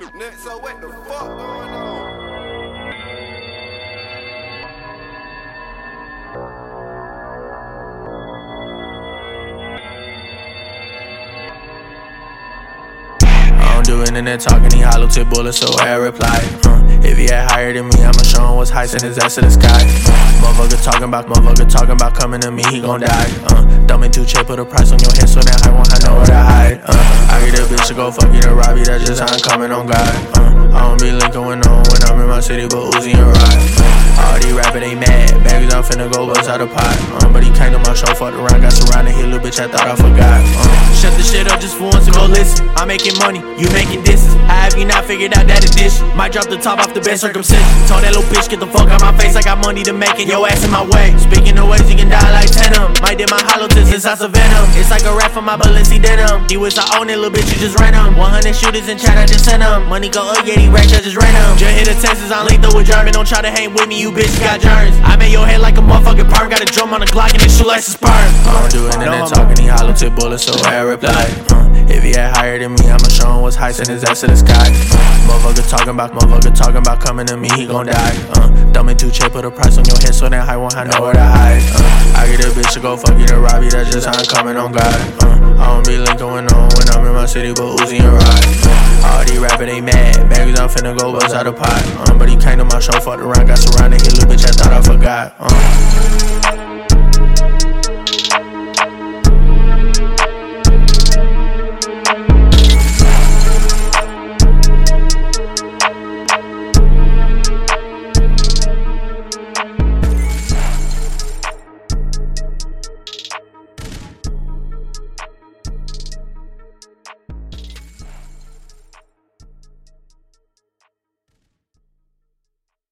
So what the fuck going on? Do internet talking, he hollow tip bullets, so I reply. Uh, if he had higher than me, I'ma show him what's high, send his ass to the sky. Uh, motherfucker talking about, motherfucker talking about coming to me, he gon' die. Uh, and too cheap, put a price on your head, so that I won't have nowhere to hide. That's just how I'm coming on God. Uh, I don't be linking with no when I'm in my city, but Uzi and ride. All these rapping, they mad. Bags, I'm finna go bust out the pot. Um, but he came to my show, fucked around, got surrounded. Here, little bitch, I thought I forgot. Um, Shut the shit up just for once and go listen. I'm making money, you making disses. I have you not figured out that addition? Might drop the top off the best circumcision. Told that little bitch, get the fuck out my face. I got money to make and your ass in my way. Speaking of ways, you can die like Tenem. Might did my hollow tips venom. It's like a rap for my Balenci denim. You wish I own it, little bitch, you just ran them. 100 shooters in chat, I just sent them. Money go up, yeah, these racks, I just ran them. Just hit a Texas, I'm lethal with German. Don't try to hang with me, you bitches got germs. I made your Got a drum on the Glock and it shoot like some sperm. I don't do internet talking, he hollow tip bullets, so I reply. Uh, if he had higher than me, I'ma show him what's high, send his ass to the sky. Uh, motherfucker talking about, motherfucker talking about coming to me, he gon' die. Uh, dumbing too cheap, put a price on your head, so that I won't have nowhere to hide. Uh, I get a bitch to go fuck you to rob you, that's just how I'm coming on God. Uh, I don't be linking with no one when I'm in my city, but Uzi and ride. Uh, all these rapping, they mad. Bags, I'm finna go bust out the pot. Uh, but he came to my show, fucked around, got surrounded. Hit little bitch, I thought I forgot. Uh.